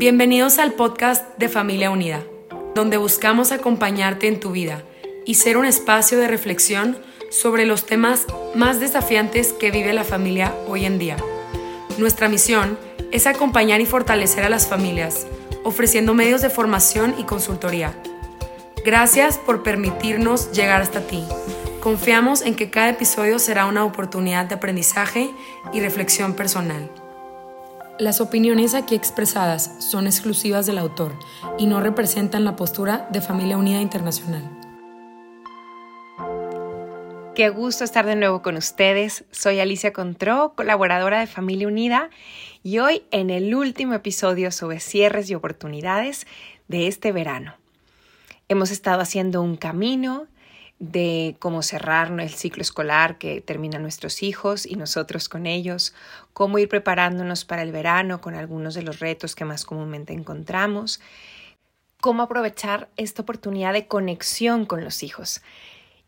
Bienvenidos al podcast de Familia Unida, donde buscamos acompañarte en tu vida y ser un espacio de reflexión sobre los temas más desafiantes que vive la familia hoy en día. Nuestra misión es acompañar y fortalecer a las familias, ofreciendo medios de formación y consultoría. Gracias por permitirnos llegar hasta ti. Confiamos en que cada episodio será una oportunidad de aprendizaje y reflexión personal. Las opiniones aquí expresadas son exclusivas del autor y no representan la postura de Familia Unida Internacional. Qué gusto estar de nuevo con ustedes. Soy Alicia Contró, colaboradora de Familia Unida, y hoy en el último episodio sobre cierres y oportunidades de este verano. Hemos estado haciendo un camino de cómo cerrar el ciclo escolar que terminan nuestros hijos y nosotros con ellos, cómo ir preparándonos para el verano con algunos de los retos que más comúnmente encontramos, cómo aprovechar esta oportunidad de conexión con los hijos.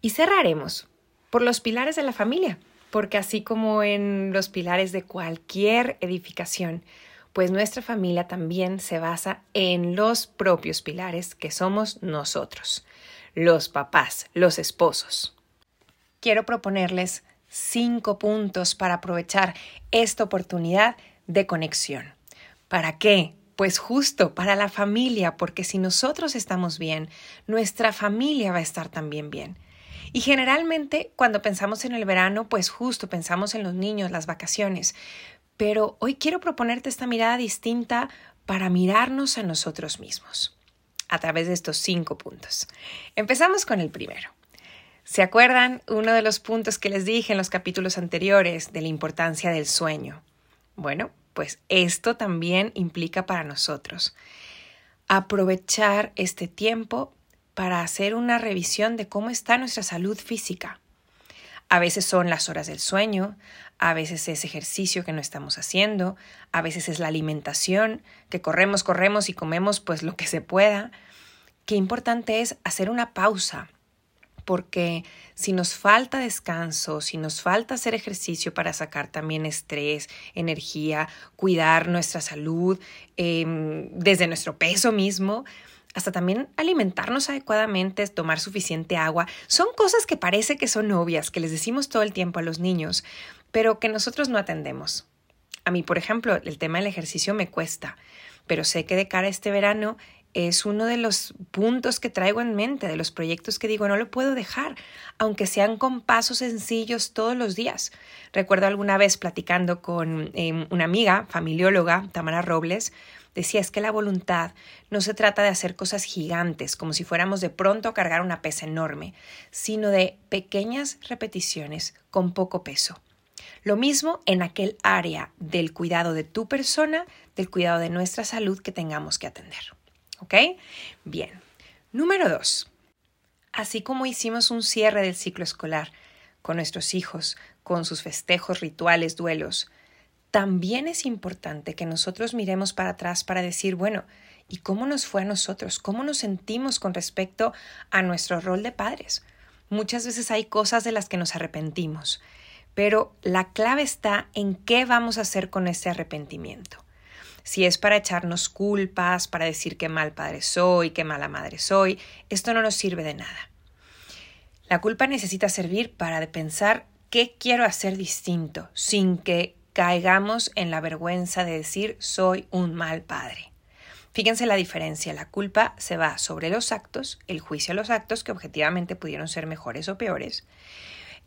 Y cerraremos por los pilares de la familia, porque así como en los pilares de cualquier edificación, pues nuestra familia también se basa en los propios pilares que somos nosotros, los papás, los esposos. Quiero proponerles cinco puntos para aprovechar esta oportunidad de conexión. ¿Para qué? Pues justo para la familia, porque si nosotros estamos bien, nuestra familia va a estar también bien. Y generalmente cuando pensamos en el verano, pues justo pensamos en los niños, las vacaciones. Pero hoy quiero proponerte esta mirada distinta para mirarnos a nosotros mismos a través de estos cinco puntos. Empezamos con el primero. ¿Se acuerdan uno de los puntos que les dije en los capítulos anteriores de la importancia del sueño? Bueno, pues esto también implica para nosotros aprovechar este tiempo para hacer una revisión de cómo está nuestra salud física. A veces son las horas del sueño, a veces es ejercicio que no estamos haciendo, a veces es la alimentación, que corremos, corremos y comemos pues lo que se pueda. Qué importante es hacer una pausa, porque si nos falta descanso, si nos falta hacer ejercicio para sacar también estrés, energía, cuidar nuestra salud, em, desde nuestro peso mismo, hasta también alimentarnos adecuadamente, tomar suficiente agua, son cosas que parece que son obvias, que les decimos todo el tiempo a los niños, pero que nosotros no atendemos. A mí, por ejemplo, el tema del ejercicio me cuesta, pero sé que de cara a este verano es uno de los puntos que traigo en mente, de los proyectos que digo, no lo puedo dejar, aunque sean con pasos sencillos todos los días. Recuerdo alguna vez platicando con em, una amiga, familióloga, Tamara Robles, decía es que la voluntad no se trata de hacer cosas gigantes, como si fuéramos de pronto a cargar una pesa enorme, sino de pequeñas repeticiones con poco peso. Lo mismo en aquel área del cuidado de tu persona, del cuidado de nuestra salud que tengamos que atender. ¿Ok? Bien. Número dos. Así como hicimos un cierre del ciclo escolar con nuestros hijos, con sus festejos, rituales, duelos, también es importante que nosotros miremos para atrás para decir, bueno, ¿y cómo nos fue a nosotros? ¿Cómo nos sentimos con respecto a nuestro rol de padres? Muchas veces hay cosas de las que nos arrepentimos, pero la clave está en qué vamos a hacer con ese arrepentimiento. Si es para echarnos culpas, para decir qué mal padre soy, qué mala madre soy, esto no nos sirve de nada. La culpa necesita servir para pensar qué quiero hacer distinto, sin que caigamos en la vergüenza de decir soy un mal padre. Fíjense la diferencia, la culpa se va sobre los actos, el juicio a los actos que objetivamente pudieron ser mejores o peores,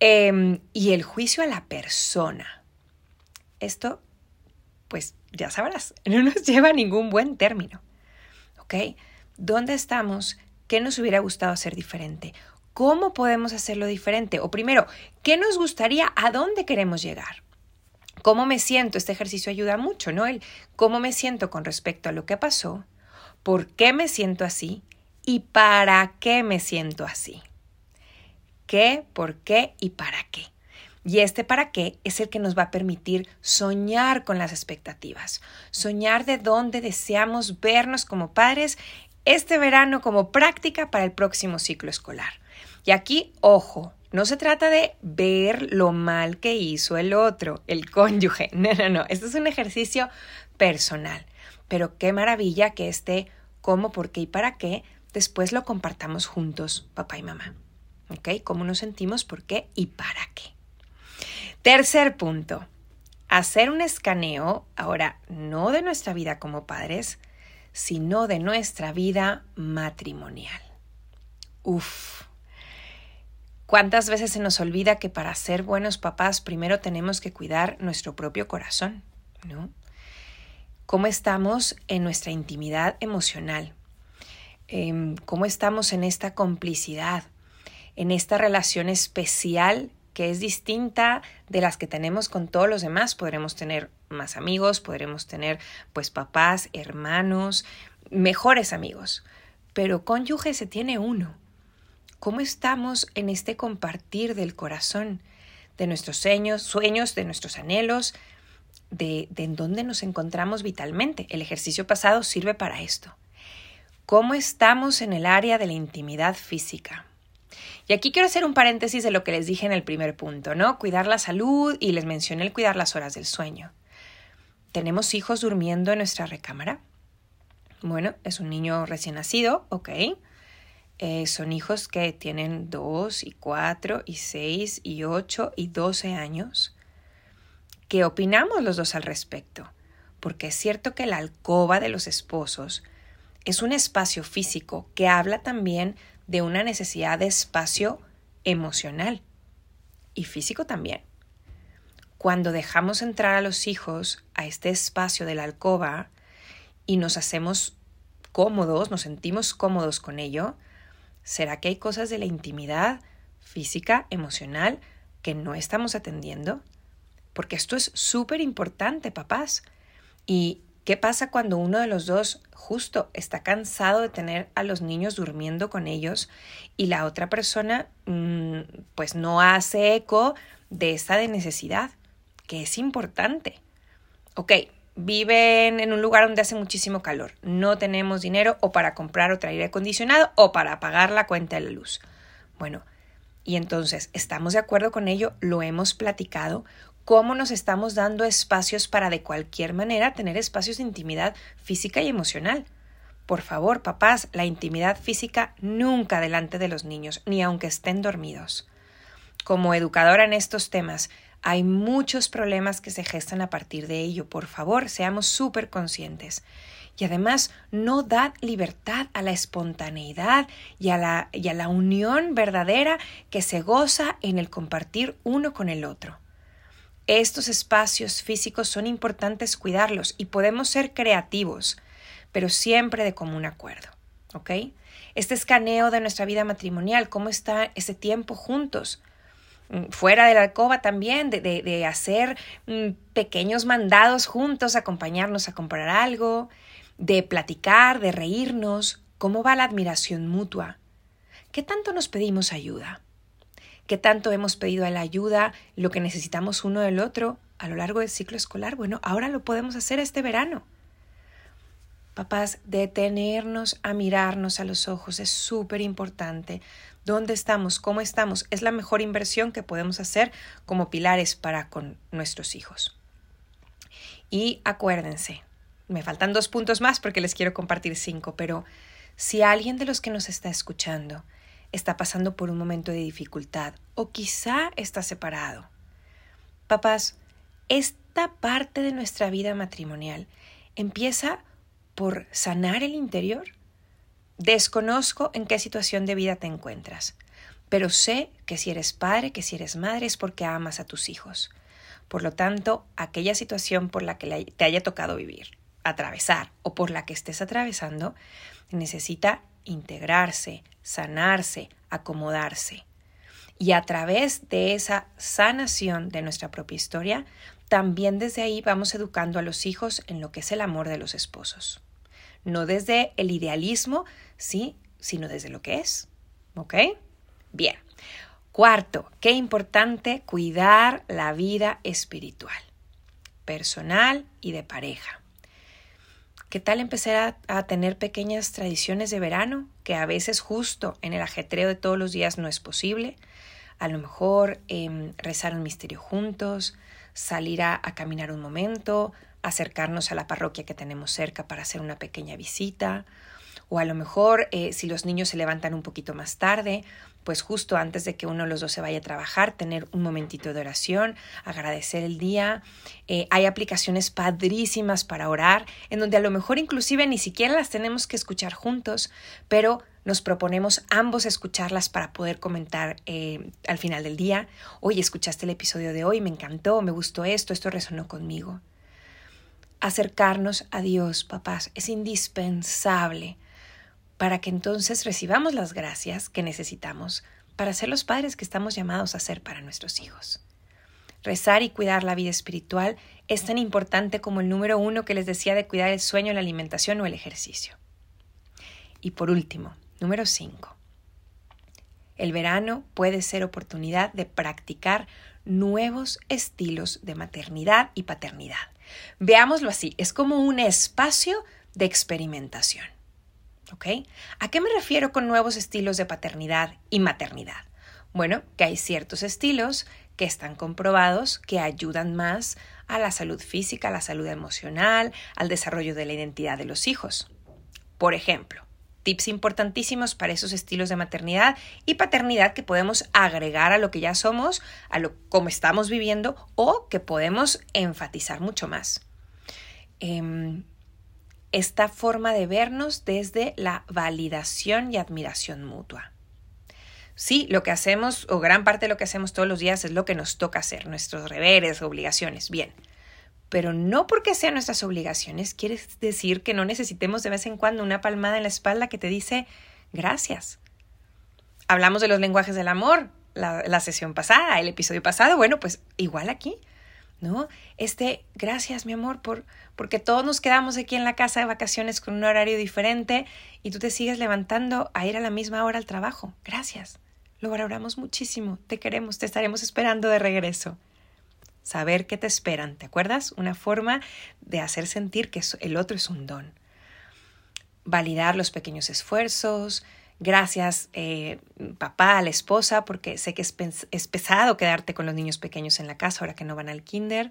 em, y el juicio a la persona. Esto, pues ya sabrás, no nos lleva a ningún buen término. ¿Ok? ¿Dónde estamos? ¿Qué nos hubiera gustado hacer diferente? ¿Cómo podemos hacerlo diferente? O primero, ¿qué nos gustaría? ¿A dónde queremos llegar? ¿Cómo me siento? Este ejercicio ayuda mucho, ¿no? Cómo me siento con respecto a lo que pasó, por qué me siento así y para qué me siento así. ¿Qué, por qué y para qué? Y este para qué es el que nos va a permitir soñar con las expectativas, soñar de dónde deseamos vernos como padres este verano como práctica para el próximo ciclo escolar. Y aquí, ojo, no se trata de ver lo mal que hizo el otro, el cónyuge. No, no, no. Esto es un ejercicio personal. pero qué maravilla que este cómo, por qué y para qué después lo compartamos juntos, papá y mamá. ¿Ok? ¿Cómo nos sentimos, por qué y para qué? Tercer punto, hacer un escaneo, ahora no de nuestra vida como padres, sino de nuestra vida matrimonial. Uf. ¿Cuántas veces se nos olvida que para ser buenos papás primero tenemos que cuidar nuestro propio corazón, ¿no? ¿Cómo estamos en nuestra intimidad emocional? Em, ¿Cómo estamos en esta complicidad? En esta relación especial que es distinta de las que tenemos con todos los demás. Podremos tener más amigos, podremos tener pues papás, hermanos, mejores amigos, pero cónyuge se tiene uno. ¿Cómo estamos en este compartir del corazón, de nuestros sueños, sueños, de nuestros anhelos, de, en dónde nos encontramos vitalmente? El ejercicio pasado sirve para esto. ¿Cómo estamos en el área de la intimidad física? Y aquí quiero hacer un paréntesis de lo que les dije en el primer punto, ¿no? Cuidar la salud y les mencioné el cuidar las horas del sueño. ¿Tenemos hijos durmiendo en nuestra recámara? Bueno, es un niño recién nacido, ok. Eh, son hijos que tienen 2 y 4 y 6 y 8 y 12 años. ¿Qué opinamos los dos al respecto? Porque es cierto que la alcoba de los esposos es un espacio físico que habla también de una necesidad de espacio emocional y físico también. Cuando dejamos entrar a los hijos a este espacio de la alcoba y nos hacemos cómodos, nos sentimos cómodos con ello, ¿será que hay cosas de la intimidad física, emocional, que no estamos atendiendo? Porque esto es súper importante, papás. Y ¿Qué pasa cuando uno de los dos justo está cansado de tener a los niños durmiendo con ellos y la otra persona mm, pues no hace eco de esta necesidad, que es importante? Ok, viven en un lugar donde hace muchísimo calor, no tenemos dinero o para comprar otro aire acondicionado o para pagar la cuenta de la luz. Bueno, y entonces, ¿estamos de acuerdo con ello? ¿Lo hemos platicado? cómo nos estamos dando espacios para de cualquier manera tener espacios de intimidad física y emocional. Por favor, papás, la intimidad física nunca delante de los niños, ni aunque estén dormidos. Como educadora en estos temas, hay muchos problemas que se gestan a partir de ello. Por favor, seamos súper conscientes. Y además, no da libertad a la espontaneidad y a la, y a la unión verdadera que se goza en el compartir uno con el otro. Estos espacios físicos son importantes cuidarlos y podemos ser creativos, pero siempre de común acuerdo. ¿Ok? Este escaneo de nuestra vida matrimonial, cómo está ese tiempo juntos, fuera de la alcoba también, de, de, hacer mm, pequeños mandados juntos, acompañarnos a comprar algo, de platicar, de reírnos, cómo va la admiración mutua. ¿Qué tanto nos pedimos ayuda? qué tanto hemos pedido la ayuda, lo que necesitamos uno del otro a lo largo del ciclo escolar. Bueno, ahora lo podemos hacer este verano. Papás, detenernos a mirarnos a los ojos es súper importante. ¿Dónde estamos? ¿Cómo estamos? Es la mejor inversión que podemos hacer como pilares para con nuestros hijos. Y acuérdense, me faltan dos puntos más porque les quiero compartir cinco, pero si alguien de los que nos está escuchando está pasando por un momento de dificultad o quizá está separado. Papás, esta parte de nuestra vida matrimonial empieza por sanar el interior. Desconozco en qué situación de vida te encuentras, pero sé que si eres padre, que si eres madre es porque amas a tus hijos. Por lo tanto, aquella situación por la que te haya tocado vivir, atravesar o por la que estés atravesando, necesita integrarse, sanarse, acomodarse. Y a través de esa sanación de nuestra propia historia, también desde ahí vamos educando a los hijos en lo que es el amor de los esposos. No desde el idealismo, sí, sino desde lo que es. ¿Ok? Bien. Cuarto, qué importante cuidar la vida espiritual, personal y de pareja. ¿Qué tal empezar a, tener pequeñas tradiciones de verano que a veces justo en el ajetreo de todos los días no es posible? A lo mejor em, rezar un misterio juntos, salir a, a caminar un momento, acercarnos a la parroquia que tenemos cerca para hacer una pequeña visita, o a lo mejor eh, si los niños se levantan un poquito más tarde, pues justo antes de que uno de los dos se vaya a trabajar, tener un momentito de oración, agradecer el día. Eh, hay aplicaciones padrísimas para orar, en donde a lo mejor inclusive ni siquiera las tenemos que escuchar juntos, pero nos proponemos ambos escucharlas para poder comentar eh, al final del día, oye, escuchaste el episodio de hoy, me encantó, me gustó esto, esto resonó conmigo. Acercarnos a Dios, papás, es indispensable para que entonces recibamos las gracias que necesitamos para ser los padres que estamos llamados a ser para nuestros hijos. Rezar y cuidar la vida espiritual es tan importante como el número uno que les decía de cuidar el sueño, la alimentación o el ejercicio. Y por último, número cinco. El verano puede ser oportunidad de practicar nuevos estilos de maternidad y paternidad. Veámoslo así, es como un espacio de experimentación. ¿Ok? ¿A qué me refiero con nuevos estilos de paternidad y maternidad? Bueno, que hay ciertos estilos que están comprobados que ayudan más a la salud física, a la salud emocional, al desarrollo de la identidad de los hijos. Por ejemplo, tips importantísimos para esos estilos de maternidad y paternidad que podemos agregar a lo que ya somos, a lo como estamos viviendo o que podemos enfatizar mucho más. Em, esta forma de vernos desde la validación y admiración mutua. Sí, lo que hacemos, o gran parte de lo que hacemos todos los días es lo que nos toca hacer, nuestros deberes, obligaciones, bien. Pero no porque sean nuestras obligaciones, quiere decir que no necesitemos de vez en cuando una palmada en la espalda que te dice gracias. Hablamos de los lenguajes del amor, la, la sesión pasada, el episodio pasado, bueno, pues igual aquí. ¿no? Este, gracias mi amor por porque todos nos quedamos aquí en la casa de vacaciones con un horario diferente y tú te sigues levantando a ir a la misma hora al trabajo. Gracias. Lo valoramos muchísimo. Te queremos, te estaremos esperando de regreso. Saber que te esperan, ¿te acuerdas? Una forma de hacer sentir que el otro es un don. Validar los pequeños esfuerzos, Gracias, eh, papá, a la esposa, porque sé que es, es pesado quedarte con los niños pequeños en la casa ahora que no van al kinder.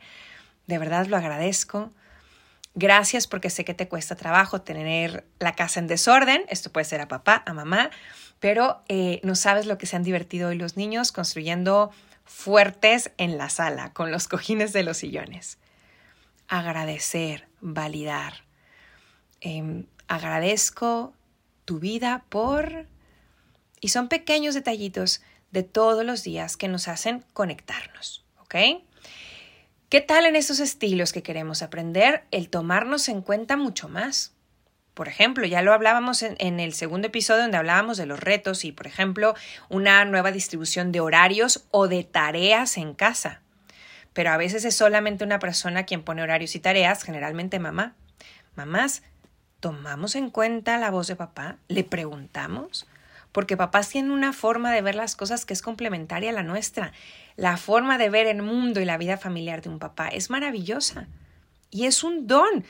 De verdad lo agradezco. Gracias porque sé que te cuesta trabajo tener la casa en desorden. Esto puede ser a papá, a mamá, pero eh, no sabes lo que se han divertido hoy los niños construyendo fuertes en la sala con los cojines de los sillones. Agradecer, validar. Em, agradezco tu vida por... Y son pequeños detallitos de todos los días que nos hacen conectarnos, ¿ok? ¿Qué tal en esos estilos que queremos aprender el tomarnos en cuenta mucho más? Por ejemplo, ya lo hablábamos en, el segundo episodio donde hablábamos de los retos y, por ejemplo, una nueva distribución de horarios o de tareas en casa. Pero a veces es solamente una persona quien pone horarios y tareas, generalmente mamá. Mamás, tomamos en cuenta la voz de papá, le preguntamos, porque papás tienen una forma de ver las cosas que es complementaria a la nuestra. La forma de ver el mundo y la vida familiar de un papá es maravillosa y es un don.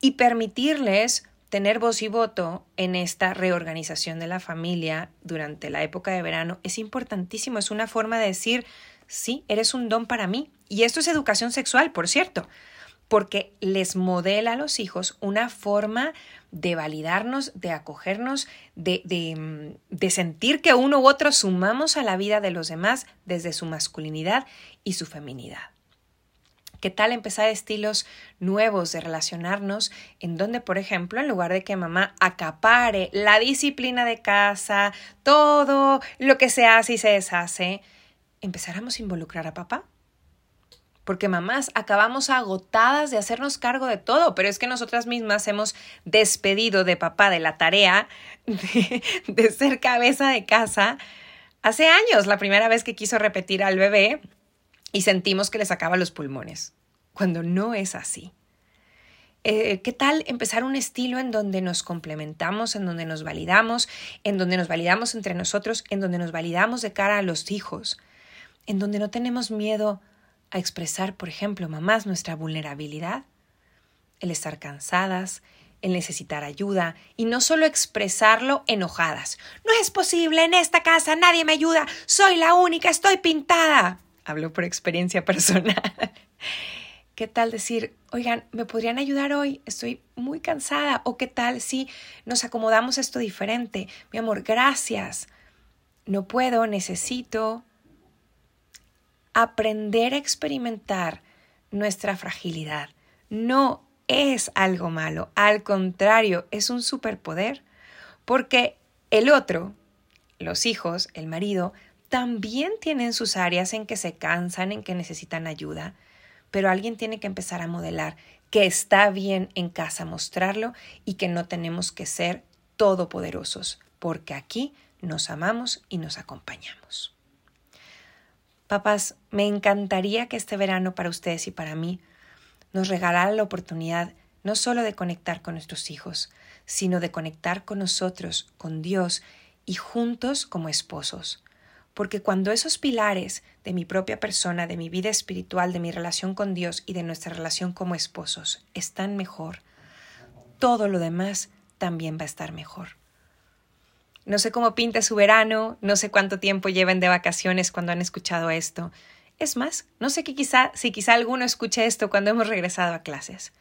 Y permitirles tener voz y voto en esta reorganización de la familia durante la época de verano es importantísimo. Es una forma de decir, sí, eres un don para mí. Y esto es educación sexual, por cierto porque les modela a los hijos una forma de validarnos, de acogernos, de, de, de, sentir que uno u otro sumamos a la vida de los demás desde su masculinidad y su feminidad. ¿Qué tal empezar estilos nuevos de relacionarnos en donde, por ejemplo, en lugar de que mamá acapare la disciplina de casa, todo lo que se hace y se deshace, empezáramos a involucrar a papá? porque mamás acabamos agotadas de hacernos cargo de todo, pero es que nosotras mismas hemos despedido de papá de la tarea de, ser cabeza de casa hace años, la primera vez que quiso repetir al bebé y sentimos que le sacaba los pulmones, cuando no es así. Eh, ¿Qué tal empezar un estilo en donde nos complementamos, en donde nos validamos, en donde nos validamos entre nosotros, en donde nos validamos de cara a los hijos, en donde no tenemos miedo a expresar, por ejemplo, mamás, nuestra vulnerabilidad, el estar cansadas, el necesitar ayuda y no solo expresarlo enojadas. No es posible, en esta casa nadie me ayuda, soy la única, estoy pintada. Hablo por experiencia personal. ¿Qué tal decir, oigan, ¿me podrían ayudar hoy? Estoy muy cansada. ¿O qué tal si nos acomodamos esto diferente? Mi amor, gracias. No puedo, necesito aprender a experimentar nuestra fragilidad. No es algo malo, al contrario, es un superpoder, porque el otro, los hijos, el marido, también tienen sus áreas en que se cansan, en que necesitan ayuda pero alguien tiene que empezar a modelar que está bien en casa mostrarlo y que no tenemos que ser todopoderosos, porque aquí nos amamos y nos acompañamos. Papás, me encantaría que este verano para ustedes y para mí nos regalara la oportunidad no solo de conectar con nuestros hijos, sino de conectar con nosotros, con Dios y juntos como esposos, porque cuando esos pilares de mi propia persona, de mi vida espiritual, de mi relación con Dios y de nuestra relación como esposos están mejor, todo lo demás también va a estar mejor. No sé cómo pinta su verano, no sé cuánto tiempo lleven de vacaciones cuando han escuchado esto. Es más, no sé que quizá, si quizá alguno escuche esto cuando hemos regresado a clases.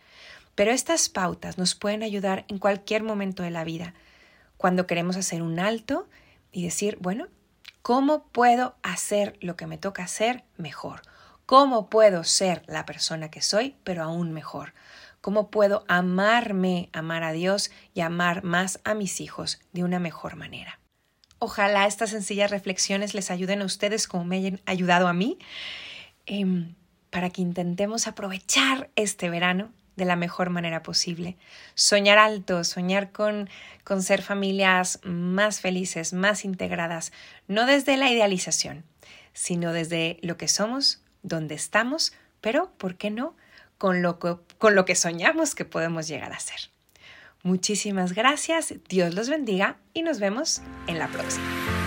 Pero estas pautas nos pueden ayudar en cualquier momento de la vida, cuando queremos hacer un alto y decir, bueno, ¿Cómo puedo hacer lo que me toca hacer mejor? ¿Cómo puedo ser la persona que soy, pero aún mejor? ¿Cómo puedo amarme, amar a Dios y amar más a mis hijos de una mejor manera? Ojalá estas sencillas reflexiones les ayuden a ustedes como me hayan ayudado a mí, em, para que intentemos aprovechar este verano de la mejor manera posible. Soñar alto, soñar con, con ser familias más felices, más integradas, no desde la idealización, sino desde lo que somos, donde estamos, pero, ¿por qué no?, con lo con lo que soñamos que podemos llegar a ser. Muchísimas gracias, Dios los bendiga y nos vemos en la próxima.